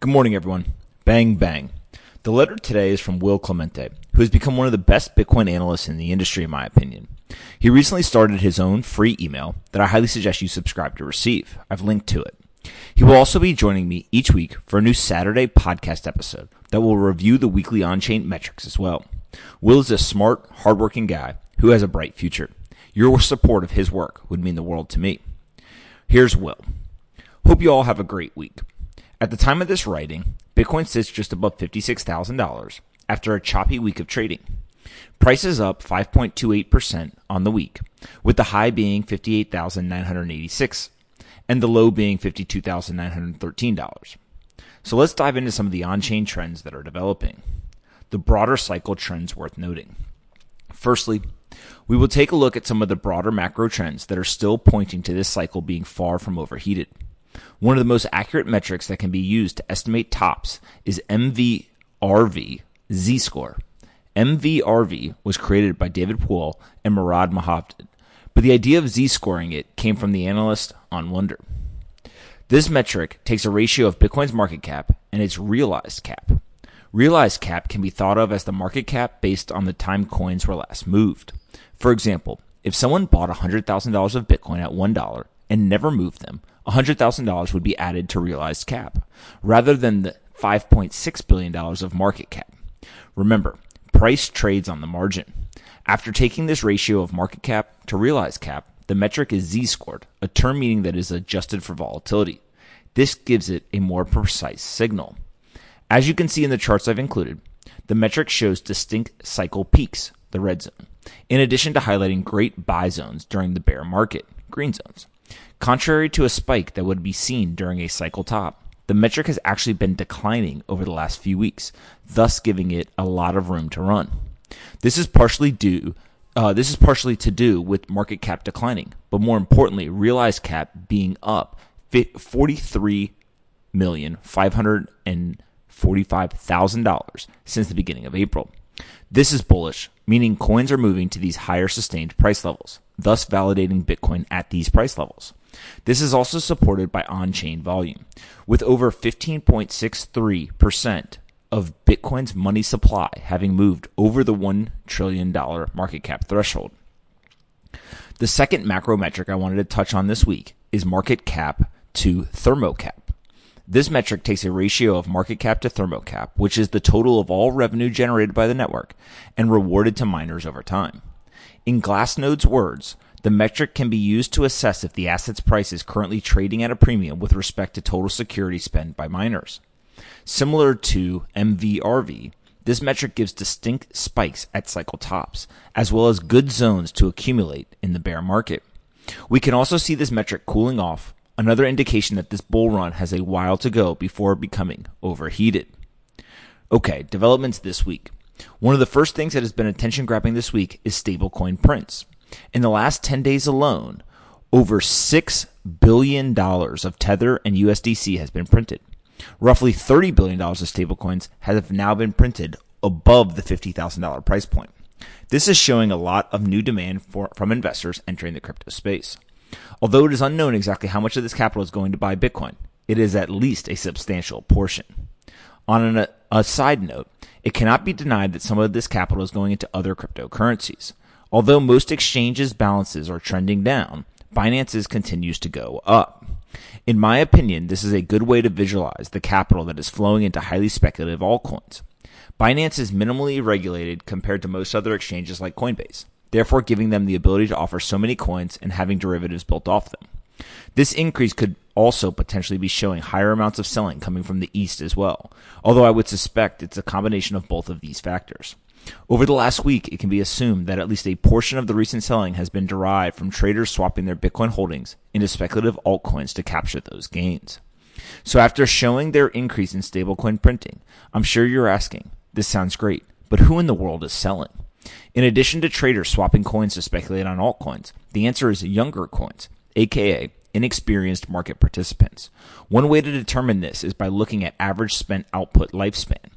Good morning, everyone. Bang, bang. The letter today is from Will Clemente, who has become one of the best Bitcoin analysts in the industry, in my opinion. He recently started his own free email that I highly suggest you subscribe to receive. I've linked to it. He will also be joining me each week for a new Saturday podcast episode that will review the weekly on chain metrics as well. Will is a smart, hardworking guy who has a bright future. Your support of his work would mean the world to me. Here's Will. Hope you all have a great week. At the time of this writing, Bitcoin sits just above $56,000 after a choppy week of trading. Price is up 5.28% on the week, with the high being 58,986 and the low being $52,913. So let's dive into some of the on-chain trends that are developing. The broader cycle trends worth noting. Firstly, we will take a look at some of the broader macro trends that are still pointing to this cycle being far from overheated. One of the most accurate metrics that can be used to estimate tops is MVRV Z score. MVRV was created by David Puell and Murad Mahmudov, but the idea of Z scoring it came from the analyst on Wonder. This metric takes a ratio of Bitcoin's market cap and its realized cap. Realized cap can be thought of as the market cap based on the time coins were last moved. For example, if someone bought $100,000 of Bitcoin at $1 and never moved them, $100,000 would be added to realized cap, rather than the $5.6 billion of market cap. Remember, price trades on the margin. After taking this ratio of market cap to realized cap, the metric is Z scored, a term meaning that is adjusted for volatility. This gives it a more precise signal. As you can see in the charts I've included, the metric shows distinct cycle peaks, the red zone, in addition to highlighting great buy zones during the bear market, green zones. Contrary to a spike that would be seen during a cycle top, the metric has actually been declining over the last few weeks, thus giving it a lot of room to run. This is partially due uh, this is partially to do with market cap declining, but more importantly, realized cap being up forty-three million five hundred and forty-five thousand dollars since the beginning of April. This is bullish, meaning coins are moving to these higher sustained price levels, thus validating Bitcoin at these price levels. This is also supported by on chain volume, with over 15.63% of Bitcoin's money supply having moved over the $1 trillion market cap threshold. The second macro metric I wanted to touch on this week is market cap to thermocap. This metric takes a ratio of market cap to thermocap, which is the total of all revenue generated by the network and rewarded to miners over time. In Glassnode's words, the metric can be used to assess if the asset's price is currently trading at a premium with respect to total security spent by miners. Similar to MVRV, this metric gives distinct spikes at cycle tops, as well as good zones to accumulate in the bear market. We can also see this metric cooling off, another indication that this bull run has a while to go before becoming overheated. Okay, developments this week. One of the first things that has been attention grabbing this week is stablecoin prints. In the last 10 days alone, over $6 billion of Tether and USDC has been printed. Roughly $30 billion of stablecoins have now been printed above the $50,000 price point. This is showing a lot of new demand for, from investors entering the crypto space. Although it is unknown exactly how much of this capital is going to buy Bitcoin, it is at least a substantial portion. On an, a side note, it cannot be denied that some of this capital is going into other cryptocurrencies. Although most exchanges' balances are trending down, Binance's continues to go up. In my opinion, this is a good way to visualize the capital that is flowing into highly speculative altcoins. Binance is minimally regulated compared to most other exchanges like Coinbase, therefore giving them the ability to offer so many coins and having derivatives built off them. This increase could also potentially be showing higher amounts of selling coming from the east as well, although I would suspect it's a combination of both of these factors. Over the last week, it can be assumed that at least a portion of the recent selling has been derived from traders swapping their Bitcoin holdings into speculative altcoins to capture those gains. So after showing their increase in stablecoin printing, I'm sure you're asking, this sounds great, but who in the world is selling? In addition to traders swapping coins to speculate on altcoins, the answer is younger coins, aka inexperienced market participants. One way to determine this is by looking at average spent output lifespan.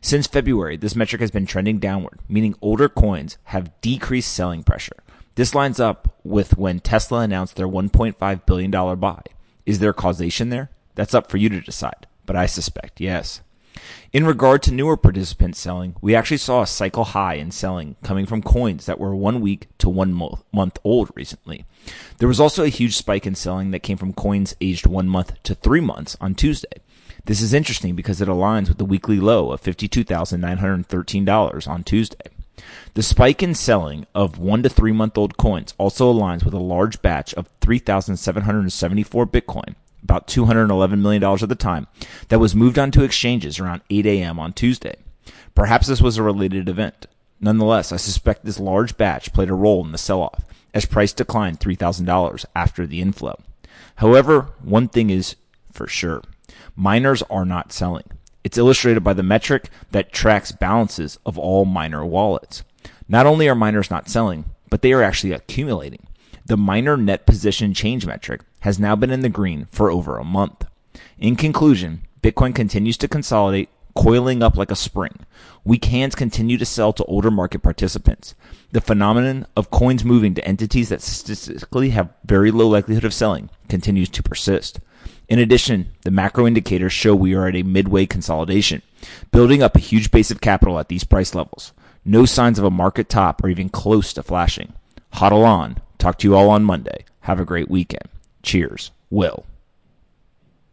Since February, this metric has been trending downward, meaning older coins have decreased selling pressure. This lines up with when Tesla announced their $1.5 billion buy. Is there causation there? That's up for you to decide, but I suspect yes. In regard to newer participants selling, we actually saw a cycle high in selling coming from coins that were one week to one mo- month old recently. There was also a huge spike in selling that came from coins aged one month to three months on Tuesday. This is interesting because it aligns with the weekly low of $52,913 on Tuesday. The spike in selling of one to three month old coins also aligns with a large batch of 3,774 Bitcoin about $211 million at the time, that was moved onto exchanges around 8 a.m. on Tuesday. Perhaps this was a related event. Nonetheless, I suspect this large batch played a role in the sell off, as price declined $3,000 after the inflow. However, one thing is for sure miners are not selling. It's illustrated by the metric that tracks balances of all miner wallets. Not only are miners not selling, but they are actually accumulating. The miner net position change metric has now been in the green for over a month. In conclusion, Bitcoin continues to consolidate, coiling up like a spring. Weak hands continue to sell to older market participants. The phenomenon of coins moving to entities that statistically have very low likelihood of selling continues to persist. In addition, the macro indicators show we are at a midway consolidation, building up a huge base of capital at these price levels. No signs of a market top or even close to flashing. HODL on. Talk to you all on Monday. Have a great weekend. Cheers. Will.